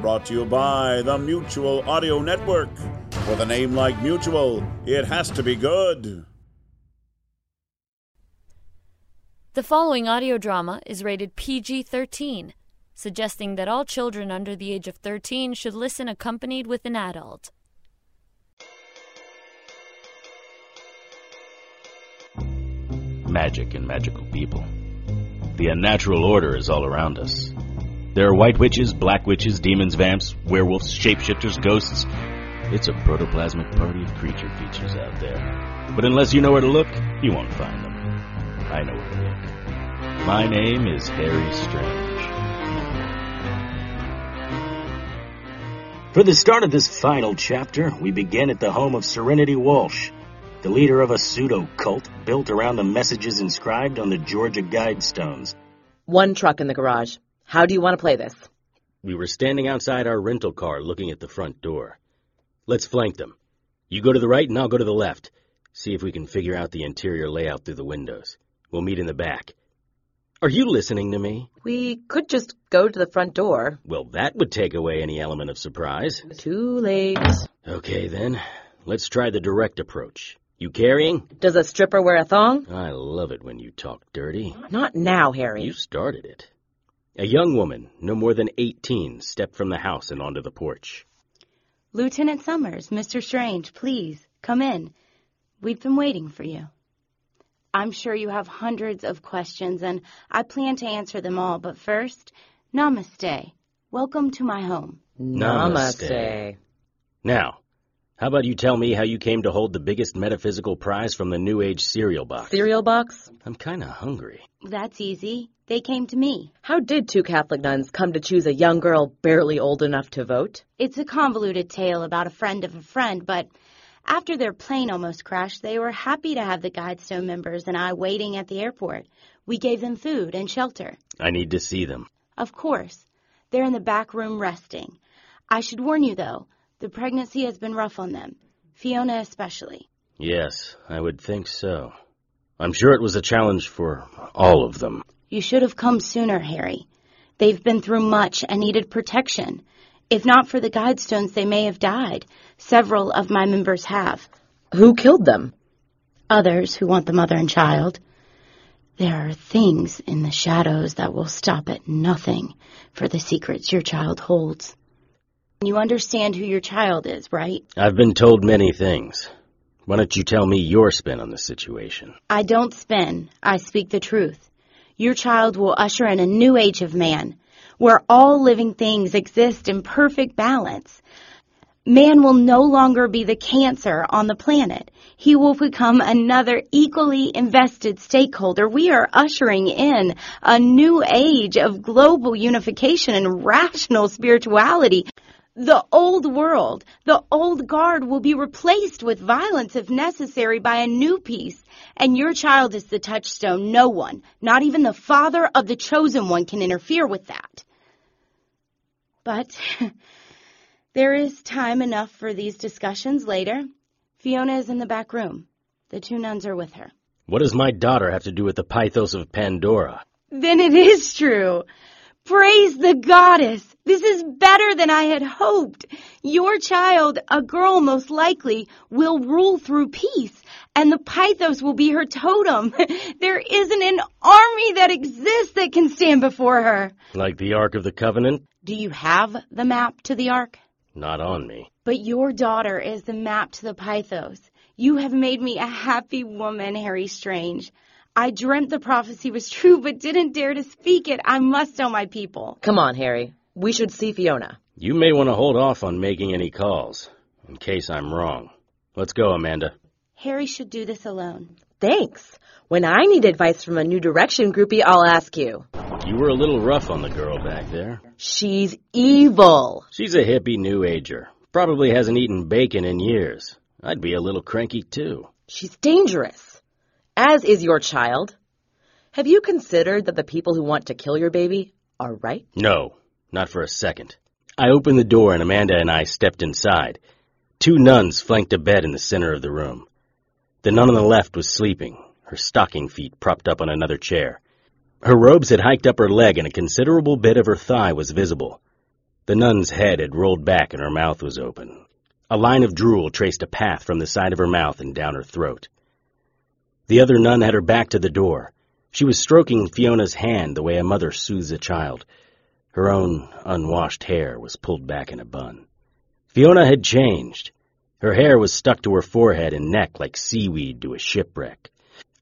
Brought to you by the Mutual Audio Network. With a name like Mutual, it has to be good. The following audio drama is rated PG 13, suggesting that all children under the age of 13 should listen accompanied with an adult. Magic and magical people. The unnatural order is all around us. There are white witches, black witches, demons, vamps, werewolves, shapeshifters, ghosts. It's a protoplasmic party of creature features out there. But unless you know where to look, you won't find them. I know where to look. My name is Harry Strange. For the start of this final chapter, we begin at the home of Serenity Walsh, the leader of a pseudo cult built around the messages inscribed on the Georgia Guidestones. One truck in the garage. How do you want to play this? We were standing outside our rental car looking at the front door. Let's flank them. You go to the right and I'll go to the left. See if we can figure out the interior layout through the windows. We'll meet in the back. Are you listening to me? We could just go to the front door. Well, that would take away any element of surprise. Too late. Okay, then. Let's try the direct approach. You carrying? Does a stripper wear a thong? I love it when you talk dirty. Not now, Harry. You started it. A young woman, no more than 18, stepped from the house and onto the porch. Lieutenant Summers, Mr. Strange, please, come in. We've been waiting for you. I'm sure you have hundreds of questions, and I plan to answer them all, but first, namaste. Welcome to my home. Namaste. Now, how about you tell me how you came to hold the biggest metaphysical prize from the New Age cereal box? Cereal box? I'm kinda hungry. That's easy. They came to me. How did two Catholic nuns come to choose a young girl barely old enough to vote? It's a convoluted tale about a friend of a friend, but after their plane almost crashed, they were happy to have the Guidestone members and I waiting at the airport. We gave them food and shelter. I need to see them. Of course. They're in the back room resting. I should warn you, though, the pregnancy has been rough on them. Fiona especially. Yes, I would think so. I'm sure it was a challenge for all of them. You should have come sooner, Harry. They've been through much and needed protection. If not for the Guidestones, they may have died. Several of my members have. Who killed them? Others who want the mother and child. There are things in the shadows that will stop at nothing for the secrets your child holds. You understand who your child is, right? I've been told many things. Why don't you tell me your spin on the situation? I don't spin. I speak the truth. Your child will usher in a new age of man, where all living things exist in perfect balance. Man will no longer be the cancer on the planet. He will become another equally invested stakeholder. We are ushering in a new age of global unification and rational spirituality. The old world, the old guard will be replaced with violence if necessary by a new peace. And your child is the touchstone. No one, not even the father of the chosen one, can interfere with that. But there is time enough for these discussions later. Fiona is in the back room. The two nuns are with her. What does my daughter have to do with the Pythos of Pandora? Then it is true. Praise the goddess! This is better than I had hoped. Your child, a girl most likely, will rule through peace, and the Pythos will be her totem. There isn't an army that exists that can stand before her. Like the Ark of the Covenant? Do you have the map to the Ark? Not on me. But your daughter is the map to the Pythos. You have made me a happy woman, Harry Strange. I dreamt the prophecy was true, but didn't dare to speak it. I must tell my people. Come on, Harry. We should see Fiona. You may want to hold off on making any calls, in case I'm wrong. Let's go, Amanda. Harry should do this alone. Thanks. When I need advice from a New Direction groupie, I'll ask you. You were a little rough on the girl back there. She's evil. She's a hippie new ager. Probably hasn't eaten bacon in years. I'd be a little cranky too. She's dangerous. As is your child. Have you considered that the people who want to kill your baby are right? No, not for a second. I opened the door and Amanda and I stepped inside. Two nuns flanked a bed in the center of the room. The nun on the left was sleeping, her stocking feet propped up on another chair. Her robes had hiked up her leg and a considerable bit of her thigh was visible. The nun's head had rolled back and her mouth was open. A line of drool traced a path from the side of her mouth and down her throat. The other nun had her back to the door. She was stroking Fiona's hand the way a mother soothes a child. Her own unwashed hair was pulled back in a bun. Fiona had changed. Her hair was stuck to her forehead and neck like seaweed to a shipwreck.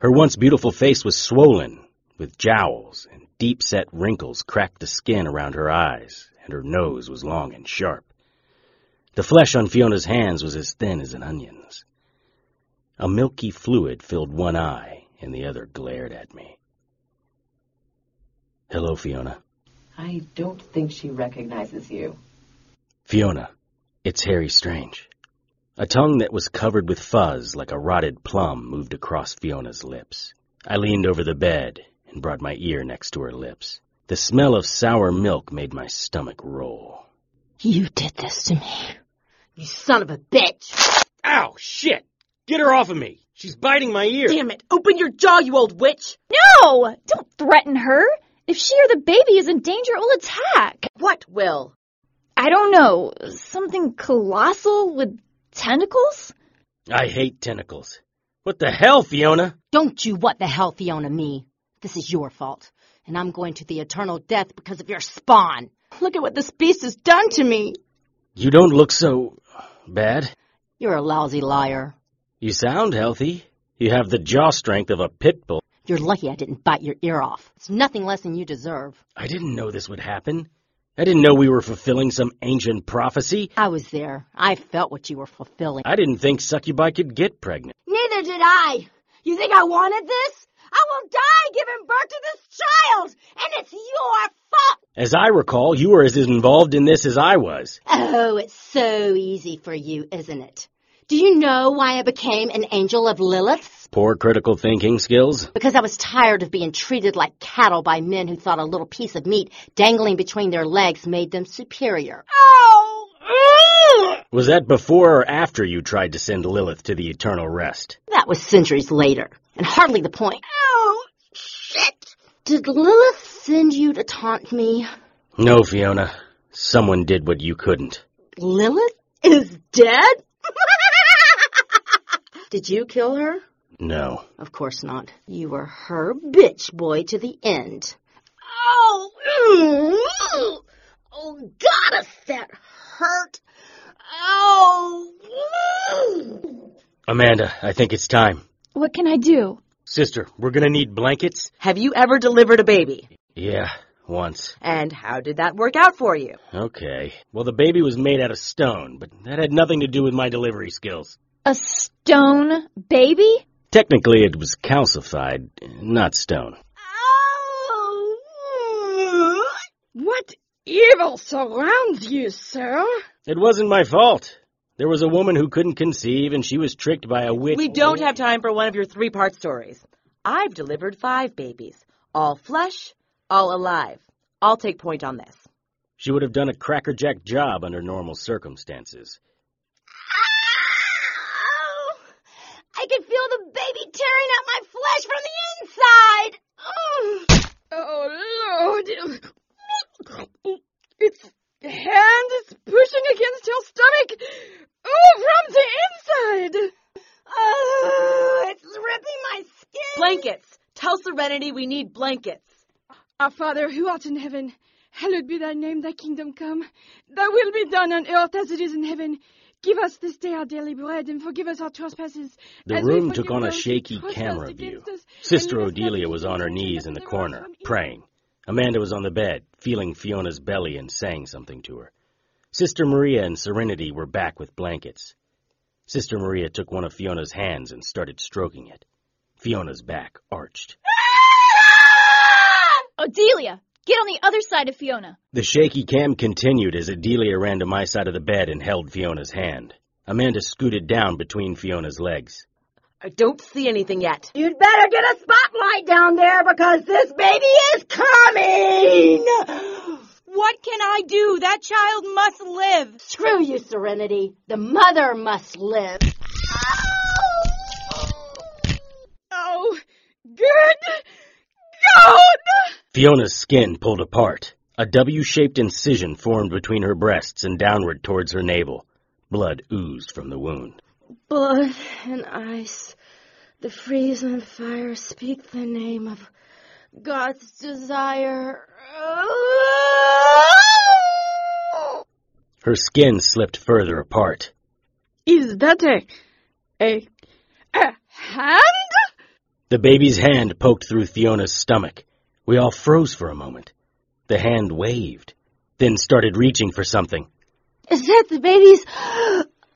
Her once beautiful face was swollen, with jowls, and deep-set wrinkles cracked the skin around her eyes, and her nose was long and sharp. The flesh on Fiona's hands was as thin as an onion's. A milky fluid filled one eye, and the other glared at me. Hello, Fiona. I don't think she recognizes you. Fiona, it's Harry Strange. A tongue that was covered with fuzz like a rotted plum moved across Fiona's lips. I leaned over the bed and brought my ear next to her lips. The smell of sour milk made my stomach roll. You did this to me. You son of a bitch! Ow, shit! Get her off of me! She's biting my ear! Damn it! Open your jaw, you old witch! No! Don't threaten her. If she or the baby is in danger, it will attack. What will? I don't know. Something colossal with tentacles? I hate tentacles. What the hell, Fiona? Don't you what the hell, Fiona, me. This is your fault. And I'm going to the eternal death because of your spawn. Look at what this beast has done to me. You don't look so... bad. You're a lousy liar. You sound healthy. You have the jaw strength of a pit bull. You're lucky I didn't bite your ear off. It's nothing less than you deserve. I didn't know this would happen. I didn't know we were fulfilling some ancient prophecy. I was there. I felt what you were fulfilling. I didn't think succubi could get pregnant. Neither did I. You think I wanted this? I will die giving birth to this child, and it's your fault. As I recall, you were as involved in this as I was. Oh, it's so easy for you, isn't it? Do you know why I became an angel of Lilith's? Poor critical thinking skills. Because I was tired of being treated like cattle by men who thought a little piece of meat dangling between their legs made them superior. Oh! Was that before or after you tried to send Lilith to the eternal rest? That was centuries later, and hardly the point. Oh, shit! Did Lilith send you to taunt me? No, Fiona. Someone did what you couldn't. Lilith is dead? Did you kill her? No. Of course not. You were her bitch boy to the end. Oh, mm, oh, goddess, that hurt. Oh. mm. Amanda, I think it's time. What can I do? Sister, we're gonna need blankets? Have you ever delivered a baby? Yeah, once. And how did that work out for you? Okay. Well, the baby was made out of stone, but that had nothing to do with my delivery skills. A stone baby? Technically, it was calcified, not stone. Oh. What evil surrounds you, sir? It wasn't my fault. There was a woman who couldn't conceive, and she was tricked by a witch. We don't have time for one of your three part stories. I've delivered five babies, all flesh, all alive. I'll take point on this. She would have done a crackerjack job under normal circumstances. Ow! I can feel the baby tearing out my flesh from the inside. Ugh. Oh, Lord. Its hand is pushing against your stomach. Oh, from the inside. Oh, it's ripping my skin. Blankets! Tell Serenity we need blankets. Our Father who art in heaven, hallowed be thy name, thy kingdom come. Thy will be done on earth as it is in heaven. Give us this day our daily bread, and forgive us our trespasses. The room took on a shaky camera view. Sister And lead us not Odelia was on her knees in the corner, praying. Amanda was on the bed, feeling Fiona's belly and saying something to her. Sister Maria and Serenity were back with blankets. Sister Maria took one of Fiona's hands and started stroking it. Fiona's back arched. Odelia, get on the other side of Fiona. The shaky cam continued as Odelia ran to my side of the bed and held Fiona's hand. Amanda scooted down between Fiona's legs. I don't see anything yet. You'd better get a spotlight down there because this baby is coming. What can I do? That child must live. Screw you, Serenity. The mother must live. Oh, good. God! Fiona's skin pulled apart. A W-shaped incision formed between her breasts and downward towards her navel. Blood oozed from the wound. Blood and ice, the freeze and fire speak the name of God's desire. Her skin slipped further apart. Is that a. a. a hand? The baby's hand poked through Fiona's stomach. We all froze for a moment. The hand waved, then started reaching for something. Is that the baby's?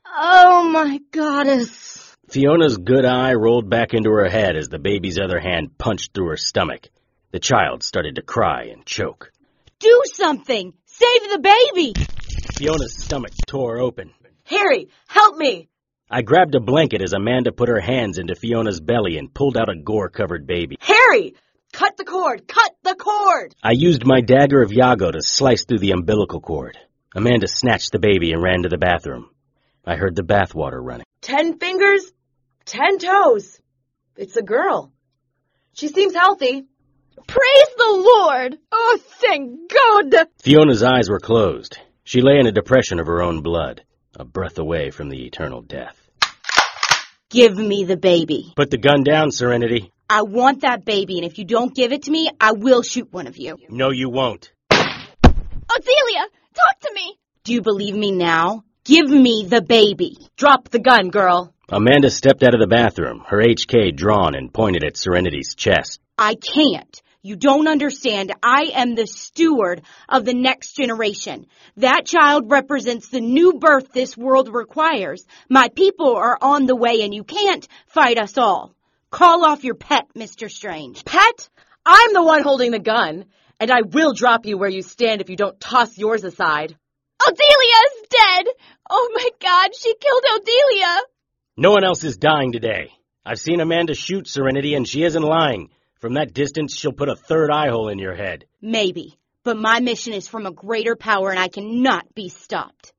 Oh my goddess. Fiona's good eye rolled back into her head as the baby's other hand punched through her stomach. The child started to cry and choke. Do something! Save the baby! Fiona's stomach tore open. Harry, help me! I grabbed a blanket as Amanda put her hands into Fiona's belly and pulled out a gore-covered baby. Harry! Cut the cord! Cut the cord! I used my dagger of Yago to slice through the umbilical cord. Amanda snatched the baby and ran to the bathroom. I heard the bathwater running. Ten fingers, ten toes. It's a girl. She seems healthy. Praise the Lord! Oh, thank God! Fiona's eyes were closed. She lay in a depression of her own blood, a breath away from the eternal death. Give me the baby. Put the gun down, Serenity. I want that baby, and if you don't give it to me, I will shoot one of you. No, you won't. Odelia, talk to me! Do you believe me now? Give me the baby. Drop the gun, girl. Amanda stepped out of the bathroom, her HK drawn and pointed at Serenity's chest. I can't. You don't understand. I am the steward of the next generation. That child represents the new birth this world requires. My people are on the way and you can't fight us all. Call off your pet, Mr. Strange. Pet, I'm the one holding the gun, and I will drop you where you stand if you don't toss yours aside. Odelia's dead! Oh my god, she killed Odelia! No one else is dying today. I've seen Amanda shoot Serenity and she isn't lying. From that distance, she'll put a third eye hole in your head. Maybe. But my mission is from a greater power and I cannot be stopped.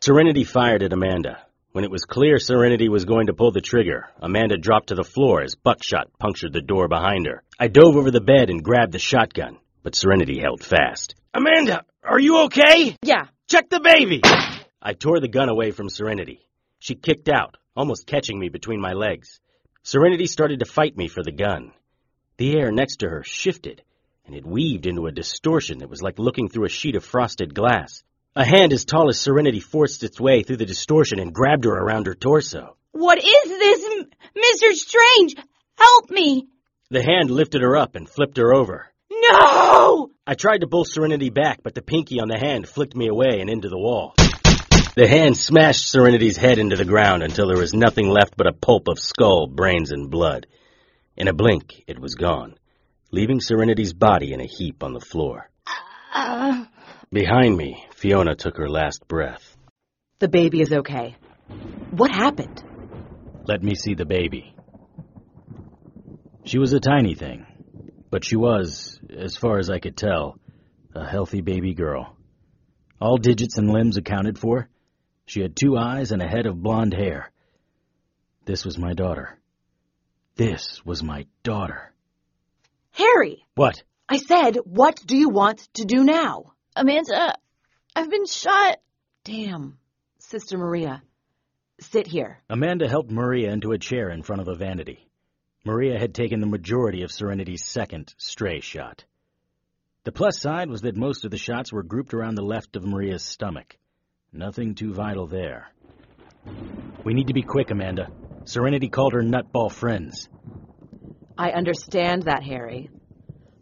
Serenity fired at Amanda. When it was clear Serenity was going to pull the trigger, Amanda dropped to the floor as buckshot punctured the door behind her. I dove over the bed and grabbed the shotgun, but Serenity held fast. Amanda, are you okay? Yeah, Check the baby! I tore the gun away from Serenity. She kicked out, almost catching me between my legs. Serenity started to fight me for the gun. The air next to her shifted, and it weaved into a distortion that was like looking through a sheet of frosted glass. A hand as tall as Serenity forced its way through the distortion and grabbed her around her torso. What is this, M- Mr. Strange? Help me! The hand lifted her up and flipped her over. No! I tried to pull Serenity back, but the pinky on the hand flicked me away and into the wall. The hand smashed Serenity's head into the ground until there was nothing left but a pulp of skull, brains, and blood. In a blink, it was gone, leaving Serenity's body in a heap on the floor. Uh, Behind me, Fiona took her last breath. the baby is okay. What happened? Let me see the baby. She was a tiny thing, but she was, as far as I could tell, a healthy baby girl. All digits and limbs accounted for. She had two eyes and a head of blonde hair. This was my daughter. This was my daughter. Harry, What? I said, what do you want to do now? Amanda, I've been shot. Damn, Sister Maria. Sit here. Amanda helped Maria into a chair in front of a vanity. Maria had taken the majority of Serenity's second stray shot. The plus side was that most of the shots were grouped around the left of Maria's stomach. Nothing too vital there. We need to be quick, Amanda. Serenity called her nutball friends. I understand that, Harry.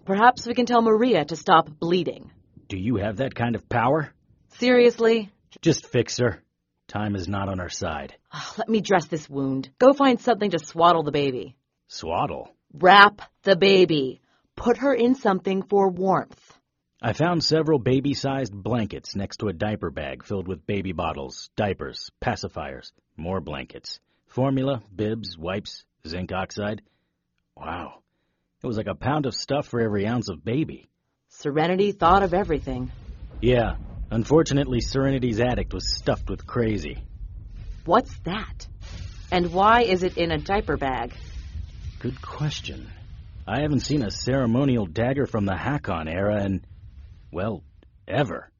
Perhaps we can tell Maria to stop bleeding. Do you have that kind of power? Seriously? Just fix her. Time is not on our side. Ah, Let me dress this wound. Go find something to swaddle the baby. Swaddle. Wrap the baby. Put her in something for warmth. I found several baby sized blankets next to a diaper bag filled with baby bottles, diapers, pacifiers, more blankets, formula, bibs, wipes, zinc oxide. Wow. It was like a pound of stuff for every ounce of baby. Serenity thought of everything. Yeah, unfortunately, Serenity's attic was stuffed with crazy. What's that? And why is it in a diaper bag? Good question. I haven't seen a ceremonial dagger from the Hakon era in, well, ever.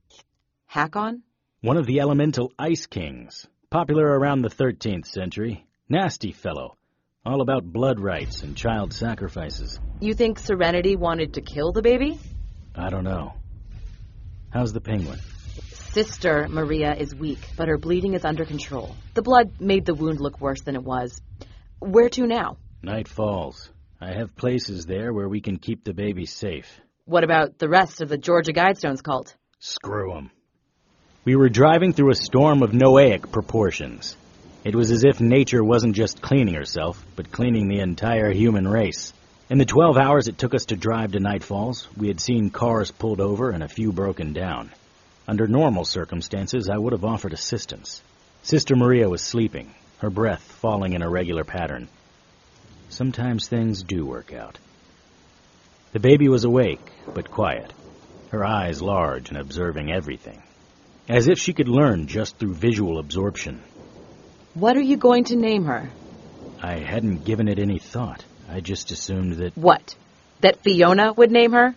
Hakon? One of the elemental ice kings, popular around the 13th century. Nasty fellow. All about blood rites and child sacrifices. You think Serenity wanted to kill the baby? I don't know. How's the penguin? Sister Maria is weak, but her bleeding is under control. The blood made the wound look worse than it was. Where to now? Night Falls. I have places there where we can keep the baby safe. What about the rest of the Georgia Guidestones cult? Screw 'em. We were driving through a storm of Noahic proportions. It was as if nature wasn't just cleaning herself, but cleaning the entire human race. In the 12 hours it took us to drive to Night Falls, we had seen cars pulled over and a few broken down. Under normal circumstances, I would have offered assistance. Sister Maria was sleeping, her breath falling in a regular pattern. Sometimes things do work out. The baby was awake, but quiet, her eyes large and observing everything, as if she could learn just through visual absorption. What are you going to name her? I hadn't given it any thought. I just assumed that. What? That Fiona would name her?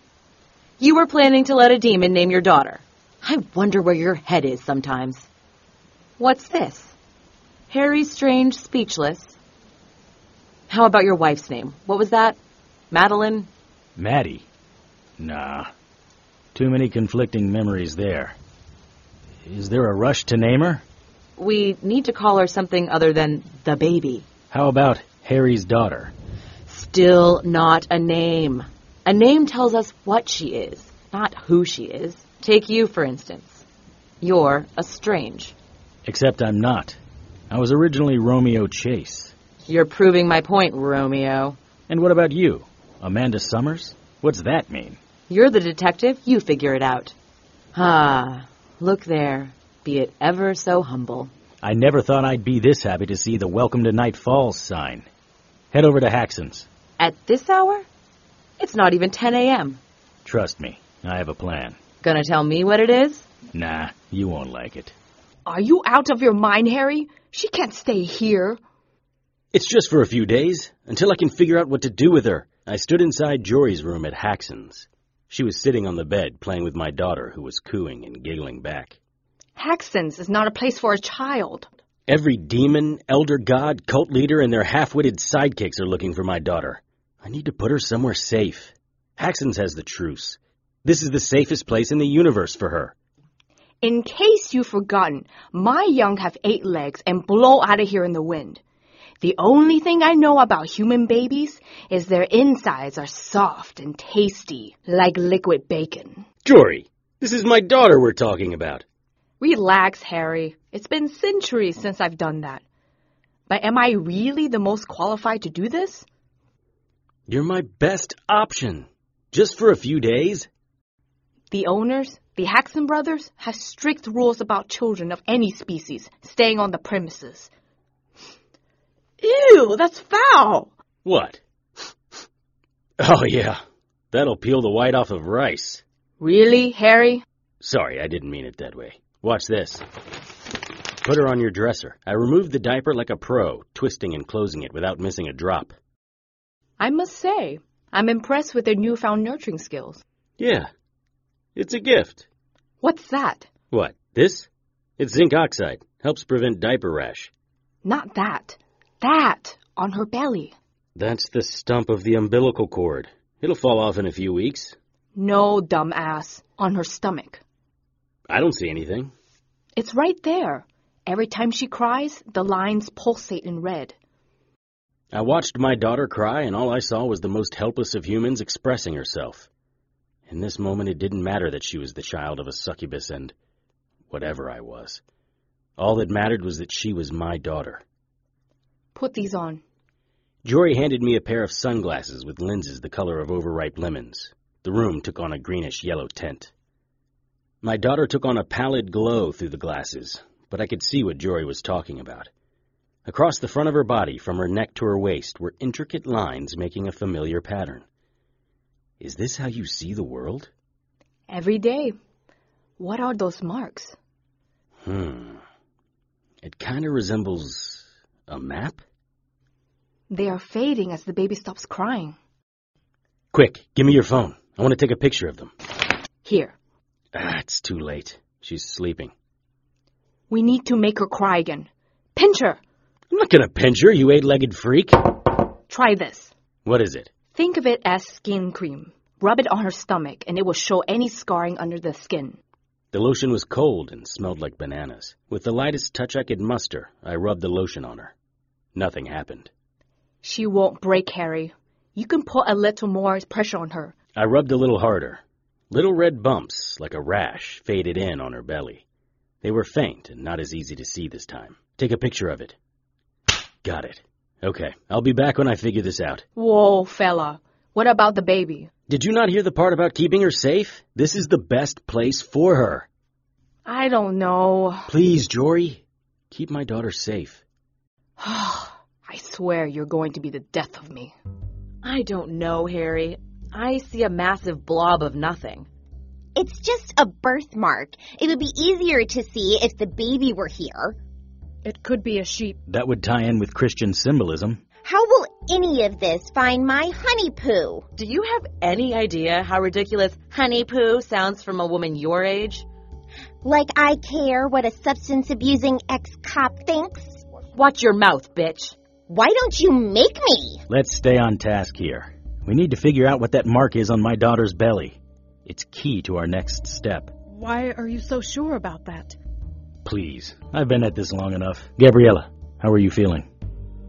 You were planning to let a demon name your daughter. I wonder where your head is sometimes. What's this? Harry Strange Speechless. How about your wife's name? What was that? Madeline? Maddie? Nah. Too many conflicting memories there. Is there a rush to name her? We need to call her something other than the baby. How about Harry's daughter? Still not a name. A name tells us what she is, not who she is. Take you, for instance. You're a strange. Except I'm not. I was originally Romeo Chase. You're proving my point, Romeo. And what about you? Amanda Summers? What's that mean? You're the detective. You figure it out. Ah, look there. Be it ever so humble. I never thought I'd be this happy to see the Welcome to Night Falls sign. Head over to Haxon's. At this hour? It's not even 10 a.m. Trust me, I have a plan. Gonna tell me what it is? Nah, you won't like it. Are you out of your mind, Harry? She can't stay here. It's just for a few days, until I can figure out what to do with her. I stood inside Jory's room at Haxon's. She was sitting on the bed playing with my daughter, who was cooing and giggling back. Haxon's is not a place for a child. Every demon, elder god, cult leader, and their half-witted sidekicks are looking for my daughter. I need to put her somewhere safe. Haxon's has the truce. This is the safest place in the universe for her. In case you've forgotten, my young have eight legs and blow out of here in the wind. The only thing I know about human babies is their insides are soft and tasty, like liquid bacon. Jory, this is my daughter we're talking about. Relax, Harry. It's been centuries since I've done that. But am I really the most qualified to do this? You're my best option. Just for a few days? The owners, the Haxon brothers, have strict rules about children of any species staying on the premises. Ew, that's foul! What? Oh, yeah. That'll peel the white off of rice. Really, Harry? Sorry, I didn't mean it that way. Watch this. Put her on your dresser. I removed the diaper like a pro, twisting and closing it without missing a drop. I must say, I'm impressed with their newfound nurturing skills. Yeah. It's a gift. What's that? What, this? It's zinc oxide. Helps prevent diaper rash. Not that. That on her belly. That's the stump of the umbilical cord. It'll fall off in a few weeks. No, dumbass. On her stomach. I don't see anything. It's right there. Every time she cries, the lines pulsate in red. I watched my daughter cry, and all I saw was the most helpless of humans expressing herself. In this moment, it didn't matter that she was the child of a succubus and whatever I was. All that mattered was that she was my daughter. Put these on. Jory handed me a pair of sunglasses with lenses the color of overripe lemons. The room took on a greenish yellow tint. My daughter took on a pallid glow through the glasses, but I could see what Jory was talking about. Across the front of her body, from her neck to her waist, were intricate lines making a familiar pattern. Is this how you see the world? Every day. What are those marks? Hmm. It kind of resembles a map? They are fading as the baby stops crying. Quick, give me your phone. I want to take a picture of them. Here. Ah, it's too late. She's sleeping. We need to make her cry again. Pinch her. I'm not gonna pinch her, you eight-legged freak. Try this. What is it? Think of it as skin cream. Rub it on her stomach, and it will show any scarring under the skin. The lotion was cold and smelled like bananas. With the lightest touch I could muster, I rubbed the lotion on her. Nothing happened. She won't break, Harry. You can put a little more pressure on her. I rubbed a little harder. Little red bumps, like a rash, faded in on her belly. They were faint and not as easy to see this time. Take a picture of it. Got it. Okay, I'll be back when I figure this out. Whoa, fella. What about the baby? Did you not hear the part about keeping her safe? This is the best place for her. I don't know. Please, Jory. Keep my daughter safe. I swear you're going to be the death of me. I don't know, Harry. I see a massive blob of nothing. It's just a birthmark. It would be easier to see if the baby were here. It could be a sheep. That would tie in with Christian symbolism. How will any of this find my honey poo? Do you have any idea how ridiculous honey poo sounds from a woman your age? Like I care what a substance abusing ex cop thinks? Watch your mouth, bitch. Why don't you make me? Let's stay on task here. We need to figure out what that mark is on my daughter's belly. It's key to our next step. Why are you so sure about that? Please, I've been at this long enough. Gabriella, how are you feeling?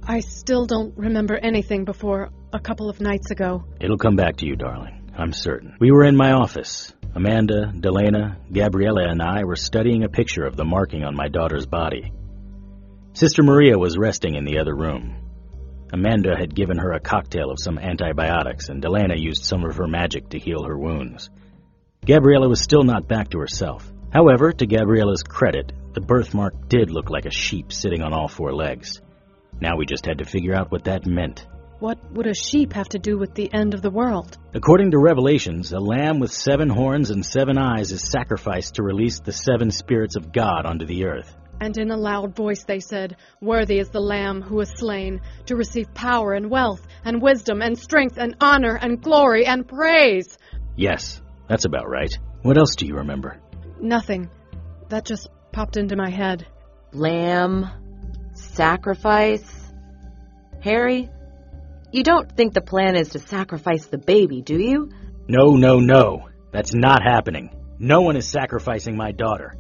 I still don't remember anything before a couple of nights ago. It'll come back to you, darling. I'm certain. We were in my office. Amanda, Delana, Gabriella, and I were studying a picture of the marking on my daughter's body. Sister Maria was resting in the other room. Amanda had given her a cocktail of some antibiotics, and Delana used some of her magic to heal her wounds. Gabriella was still not back to herself. However, to Gabriella's credit, the birthmark did look like a sheep sitting on all four legs. Now we just had to figure out what that meant. What would a sheep have to do with the end of the world? According to Revelations, a lamb with seven horns and seven eyes is sacrificed to release the seven spirits of God onto the earth. And in a loud voice they said, Worthy is the Lamb who was slain to receive power and wealth and wisdom and strength and honor and glory and praise. Yes, that's about right. What else do you remember? Nothing. That just popped into my head. Lamb, sacrifice. Harry, you don't think the plan is to sacrifice the baby, do you? No, no, no. That's not happening. No one is sacrificing my daughter.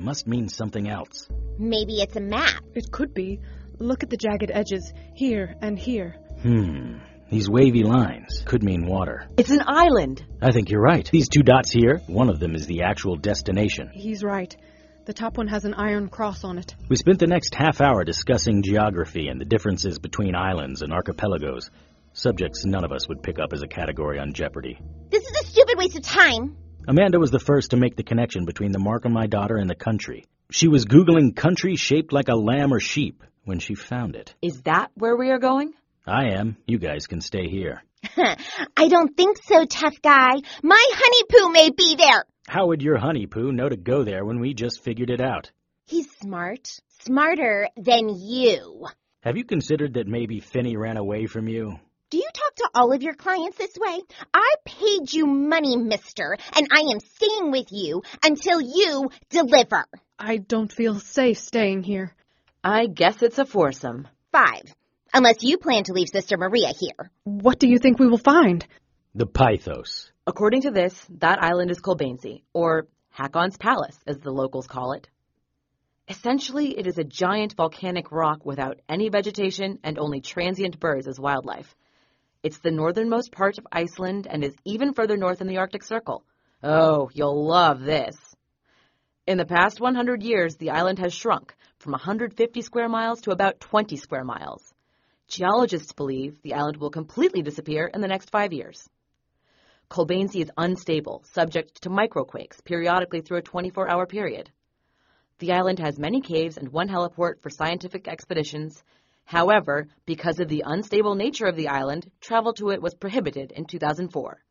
It must mean something else. Maybe it's a map. It could be. Look at the jagged edges, here and here. Hmm. These wavy lines could mean water. It's an island. I think you're right. These two dots here, one of them is the actual destination. He's right. The top one has an iron cross on it. We spent the next half hour discussing geography and the differences between islands and archipelagos, subjects none of us would pick up as a category on Jeopardy. This is a stupid waste of time. Amanda was the first to make the connection between the mark on my daughter and the country. She was Googling country shaped like a lamb or sheep when she found it. Is that where we are going? I am. You guys can stay here. I don't think so, tough guy. My honey poo may be there. How would your honey poo know to go there when we just figured it out? He's smart. Smarter than you. Have you considered that maybe Finny ran away from you? Do you talk to all of your clients this way? I paid you money, mister, and I am staying with you until you deliver. I don't feel safe staying here. I guess it's a foursome. Five. Unless you plan to leave Sister Maria here. What do you think we will find? The Pythos. According to this, that island is Kolbeinsey, or Hakon's Palace, as the locals call it. Essentially, it is a giant volcanic rock without any vegetation and only transient birds as wildlife. It's the northernmost part of Iceland and is even further north in the Arctic Circle. Oh, oh you'll love this. In the past 100 years, the island has shrunk from 150 square miles to about 20 square miles. Geologists believe the island will completely disappear in the next five years. Kolbeinsey is unstable, subject to microquakes periodically through a 24 hour period. The island has many caves and one heliport for scientific expeditions. However, because of the unstable nature of the island, travel to it was prohibited in 2004.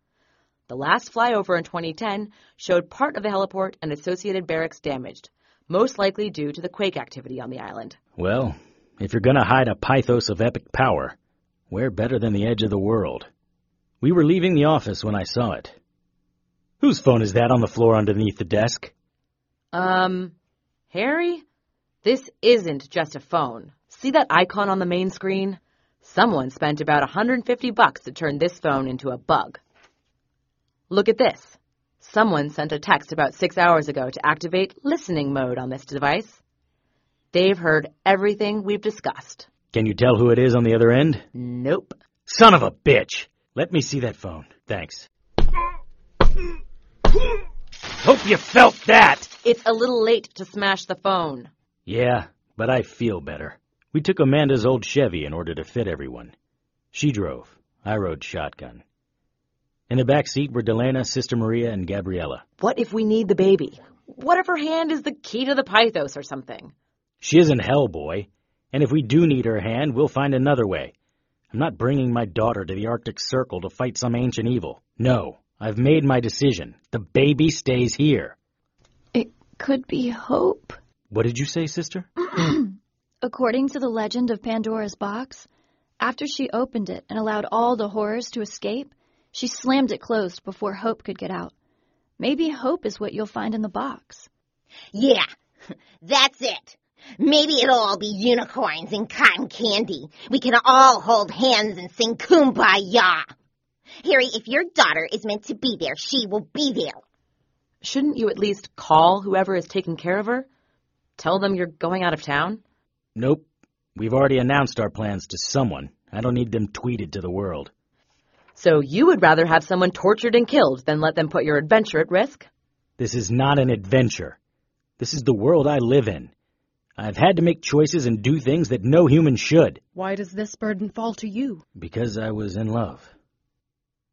The last flyover in 2010 showed part of the heliport and associated barracks damaged, most likely due to the quake activity on the island. Well, if you're gonna hide a Pythos of epic power, where better than the edge of the world? We were leaving the office when I saw it. Whose phone is that on the floor underneath the desk? Um, Harry? This isn't just a phone. See that icon on the main screen? Someone spent about 150 bucks to turn this phone into a bug. Look at this. Someone sent a text about six hours ago to activate listening mode on this device. They've heard everything we've discussed. Can you tell who it is on the other end? Nope. Son of a bitch! Let me see that phone. Thanks. Hope you felt that! It's a little late to smash the phone. Yeah, but I feel better. We took Amanda's old Chevy in order to fit everyone. She drove. I rode shotgun. In the back seat were Delana, Sister Maria, and Gabriella. What if we need the baby? What if her hand is the key to the Pythos or something? She isn't Hellboy. And if we do need her hand, we'll find another way. I'm not bringing my daughter to the Arctic Circle to fight some ancient evil. No, I've made my decision. The baby stays here. It could be Hope. What did you say, sister? According to the legend of Pandora's box, after she opened it and allowed all the horrors to escape, she slammed it closed before Hope could get out. Maybe Hope is what you'll find in the box. Yeah, that's it. Maybe it'll all be unicorns and cotton candy. We can all hold hands and sing kumbaya. Harry, if your daughter is meant to be there, she will be there. Shouldn't you at least call whoever is taking care of her? Tell them you're going out of town? Nope. We've already announced our plans to someone. I don't need them tweeted to the world. So you would rather have someone tortured and killed than let them put your adventure at risk? This is not an adventure. This is the world I live in. I've had to make choices and do things that no human should. Why does this burden fall to you? Because I was in love.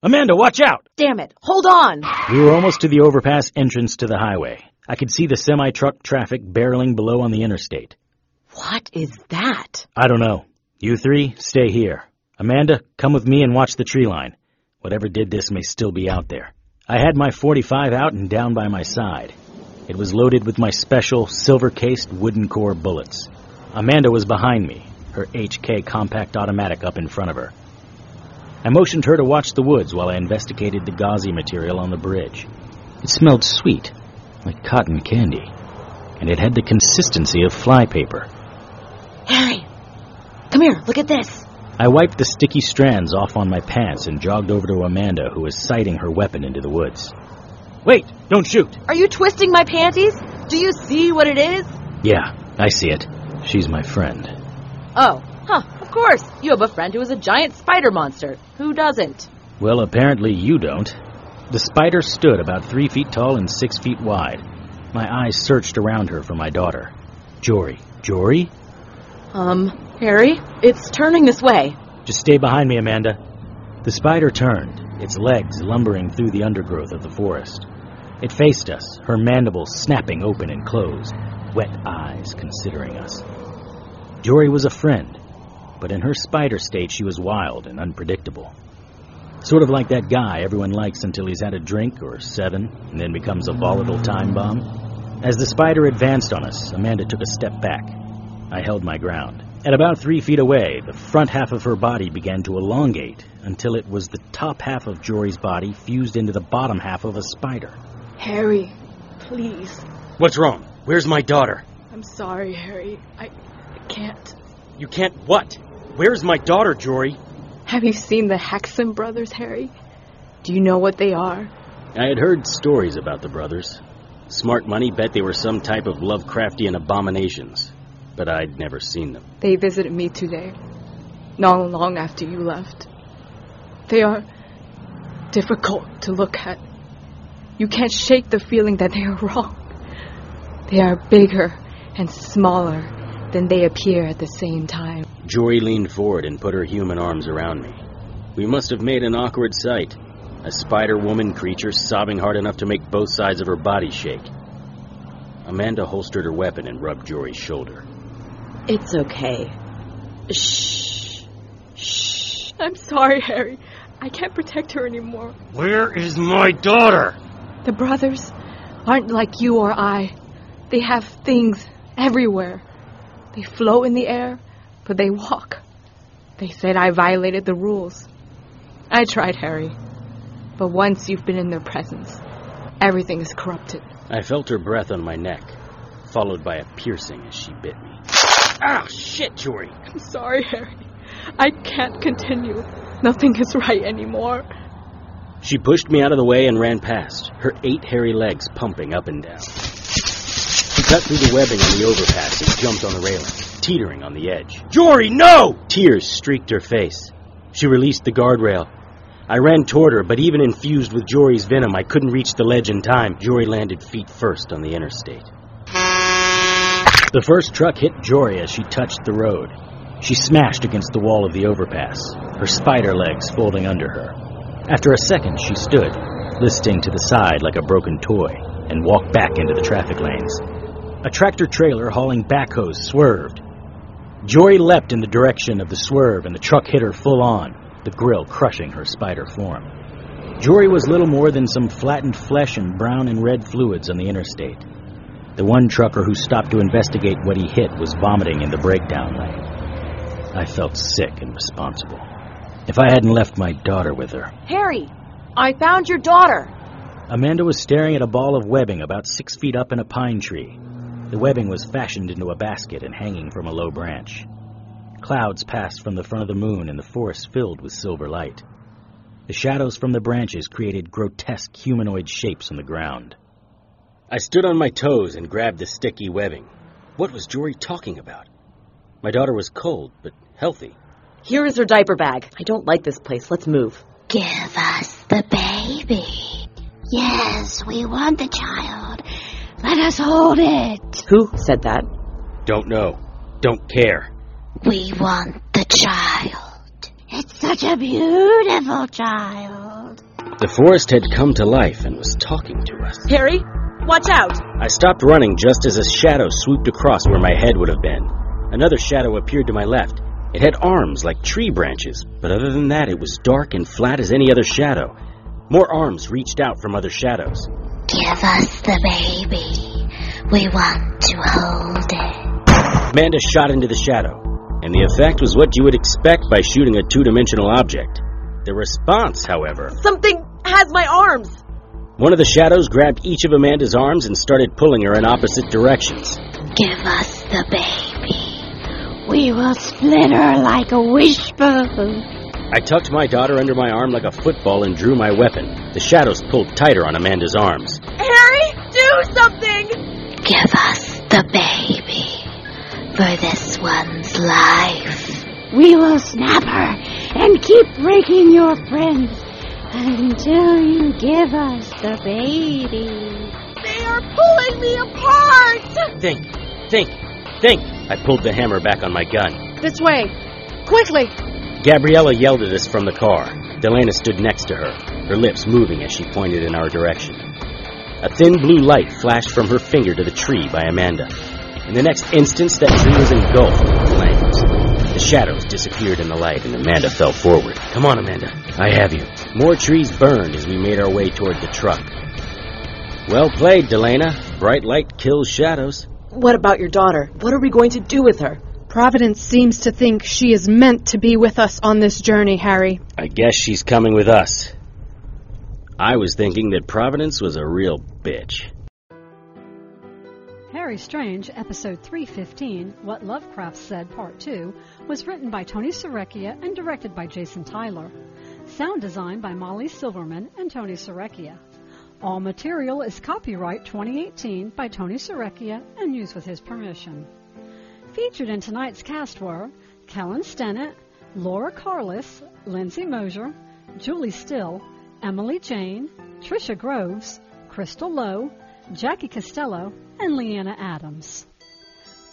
Amanda, watch out! Damn it, hold on! We were almost to the overpass entrance to the highway. I could see the semi-truck traffic barreling below on the interstate. What is that? I don't know. You three, stay here. Amanda, come with me and watch the tree line. Whatever did this may still be out there. I had my 45 out and down by my side. It was loaded with my special, silver-cased wooden core bullets. Amanda was behind me, her HK compact automatic up in front of her. I motioned her to watch the woods while I investigated the gauzy material on the bridge. It smelled sweet, like cotton candy, and it had the consistency of flypaper. Harry, come here, look at this. I wiped the sticky strands off on my pants and jogged over to Amanda, who was sighting her weapon into the woods. Wait, don't shoot. Are you twisting my panties? Do you see what it is? Yeah, I see it. She's my friend. Oh, huh, of course. You have a friend who is a giant spider monster. Who doesn't? Well, apparently you don't. The spider stood about three feet tall and six feet wide. My eyes searched around her for my daughter. Jory. Jory? Um, Harry, it's turning this way. Just stay behind me, Amanda. The spider turned, its legs lumbering through the undergrowth of the forest. It faced us, her mandibles snapping open and closed, wet eyes considering us. Jory was a friend, but in her spider state she was wild and unpredictable. Sort of like that guy everyone likes until he's had a drink or seven and then becomes a volatile time bomb. As the spider advanced on us, Amanda took a step back. I held my ground. At about three feet away, the front half of her body began to elongate until it was the top half of Jory's body fused into the bottom half of a spider. Harry, please. What's wrong? Where's my daughter? I'm sorry, Harry. I, I can't. You can't what? Where's my daughter, Jory? Have you seen the Haxon brothers, Harry? Do you know what they are? I had heard stories about the brothers. Smart money bet they were some type of Lovecraftian abominations, but I'd never seen them. They visited me today, not long after you left. They are difficult to look at. You can't shake the feeling that they are wrong. They are bigger and smaller than they appear at the same time. Jory leaned forward and put her human arms around me. We must have made an awkward sight. A spider woman creature sobbing hard enough to make both sides of her body shake. Amanda holstered her weapon and rubbed Jory's shoulder. It's okay. Shh. Shh. I'm sorry, Harry. I can't protect her anymore. Where is my daughter? The brothers aren't like you or I. They have things everywhere. They float in the air, but they walk. They said I violated the rules. I tried, Harry. But once you've been in their presence, Everything is corrupted. I felt her breath on my neck, followed by a piercing as she bit me. Ah, shit, Jory. I'm sorry, Harry. I can't continue. Nothing is right anymore. She pushed me out of the way and ran past, her eight hairy legs pumping up and down. She cut through the webbing on the overpass and jumped on the railing, teetering on the edge. Jory, no! Tears streaked her face. She released the guardrail. I ran toward her, but even infused with Jory's venom, I couldn't reach the ledge in time. Jory landed feet first on the interstate. The first truck hit Jory as she touched the road. She smashed against the wall of the overpass, her spider legs folding under her. After a second, she stood, listing to the side like a broken toy, and walked back into the traffic lanes. A tractor trailer hauling backhoes swerved. Jory leapt in the direction of the swerve, and the truck hit her full on, the grill crushing her spider form. Jory was little more than some flattened flesh and brown and red fluids on the interstate. The one trucker who stopped to investigate what he hit was vomiting in the breakdown lane. I felt sick and responsible. If I hadn't left my daughter with her. Harry, I found your daughter. Amanda was staring at a ball of webbing about six feet up in a pine tree. The webbing was fashioned into a basket and hanging from a low branch. Clouds passed from the front of the moon and the forest filled with silver light. The shadows from the branches created grotesque humanoid shapes on the ground. I stood on my toes and grabbed the sticky webbing. What was Jory talking about? My daughter was cold, but healthy. Here is her diaper bag. I don't like this place. Let's move. Give us the baby. Yes, we want the child. Let us hold it. Who said that? Don't know. Don't care. We want the child. It's such a beautiful child. The forest had come to life and was talking to us. Harry, watch out. I stopped running just as a shadow swooped across where my head would have been. Another shadow appeared to my left. It had arms like tree branches, but other than that, it was dark and flat as any other shadow. More arms reached out from other shadows. Give us the baby. We want to hold it. Amanda shot into the shadow, and the effect was what you would expect by shooting a two dimensional object. The response, however. Something has my arms. One of the shadows grabbed each of Amanda's arms and started pulling her in opposite directions. Give us the baby. We will split her like a wishbone. I tucked my daughter under my arm like a football and drew my weapon. The shadows pulled tighter on Amanda's arms. Harry, do something! Give us the baby for this one's life. We will snap her and keep breaking your friends until you give us the baby. They are pulling me apart! Think, think, think! I pulled the hammer back on my gun. This way. Quickly! Gabriella yelled at us from the car. Delana stood next to her, her lips moving as she pointed in our direction. A thin blue light flashed from her finger to the tree by Amanda. In the next instant, that tree was engulfed in flames. The shadows disappeared in the light, and Amanda fell forward. Come on, Amanda. I have you. More trees burned as we made our way toward the truck. Well played, Delana. Bright light kills shadows. What about your daughter? What are we going to do with her? Providence seems to think she is meant to be with us on this journey, Harry. I guess she's coming with us. I was thinking that Providence was a real bitch. Harry Strange, episode 315, What Lovecraft Said, part 2, was written by Tony Serecchia and directed by Jason Tyler. Sound design by Molly Silverman and Tony Serecchia. All material is copyright 2018 by Tony Serecchia and used with his permission. Featured in tonight's cast were Kellen Stennett, Laura Carlis, Lindsay Mosier, Julie Still, Emily Jane, Trisha Groves, Crystal Lowe, Jackie Costello, and Leanna Adams.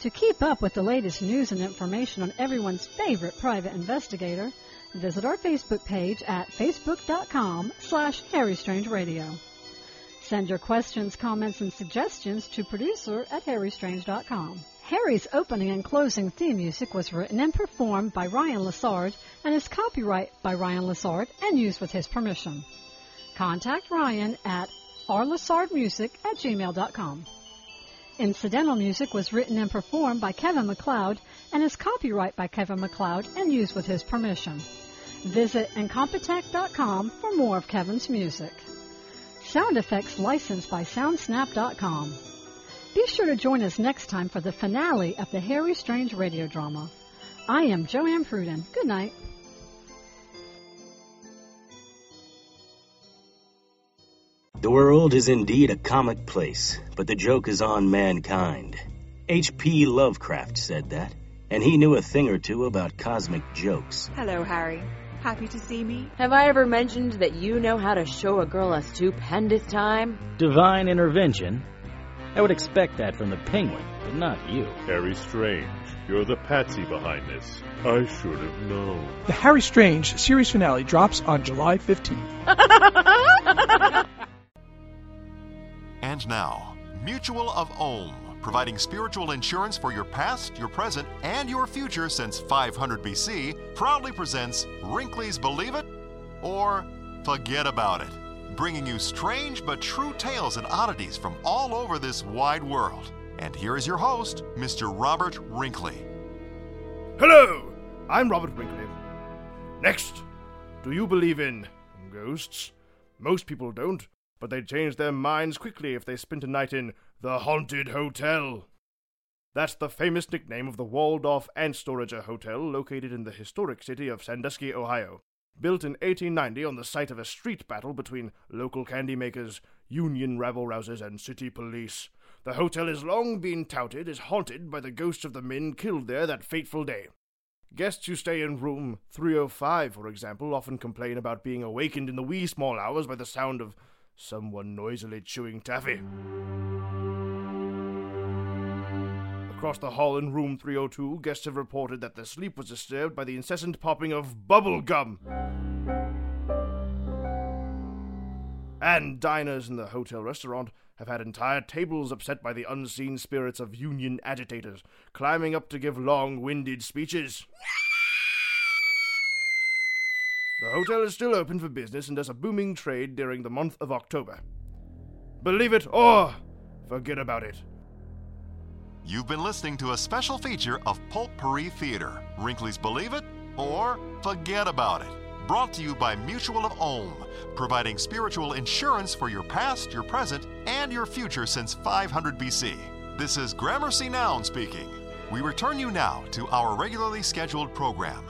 To keep up with the latest news and information on everyone's favorite private investigator, visit our Facebook page at facebook.com slash harrystrangeradio. Send your questions, comments, and suggestions to producer at harrystrange.com. Harry's opening and closing theme music was written and performed by Ryan Lessard and is copyright by Ryan Lessard and used with his permission. Contact Ryan at rlessardmusic at gmail.com. Incidental music was written and performed by Kevin MacLeod and is copyright by Kevin MacLeod and used with his permission. Visit incompetech.com for more of Kevin's music. Sound effects licensed by Soundsnap.com. Be sure to join us next time for the finale of the Harry Strange radio drama. I am Joanne Pruden. Good night. The world is indeed a comic place, but the joke is on mankind. H.P. Lovecraft said that, and he knew a thing or two about cosmic jokes. Hello, Harry. Happy to see me? Have I ever mentioned that you know how to show a girl a stupendous time? Divine intervention? I would expect that from the penguin, but not you. Harry Strange, you're the patsy behind this. I should have known. The Harry Strange series finale drops on July 15th. and now, Mutual of Ulm, providing spiritual insurance for your past, your present, and your future since 500 BC, proudly presents Wrinkly's Believe It or Forget About It bringing you strange but true tales and oddities from all over this wide world. And here is your host, Mr. Robert Wrinkley. Hello, I'm Robert Wrinkley. Next, do you believe in ghosts? Most people don't, but they change their minds quickly if they spend a night in the Haunted Hotel. That's the famous nickname of the walled off Anstorager Hotel located in the historic city of Sandusky, Ohio. Built in 1890 on the site of a street battle between local candy makers, union rabble rousers, and city police. The hotel has long been touted as haunted by the ghosts of the men killed there that fateful day. Guests who stay in room 305, for example, often complain about being awakened in the wee small hours by the sound of someone noisily chewing taffy. Across the hall in room 302, guests have reported that their sleep was disturbed by the incessant popping of bubble gum. And diners in the hotel restaurant have had entire tables upset by the unseen spirits of union agitators, climbing up to give long winded speeches. The hotel is still open for business and does a booming trade during the month of October. Believe it or forget about it. You've been listening to a special feature of Pulp-Pourri Theater, Wrinkly's Believe It or Forget About It, brought to you by Mutual of Ulm, providing spiritual insurance for your past, your present, and your future since 500 BC. This is Gramercy Noun speaking. We return you now to our regularly scheduled program.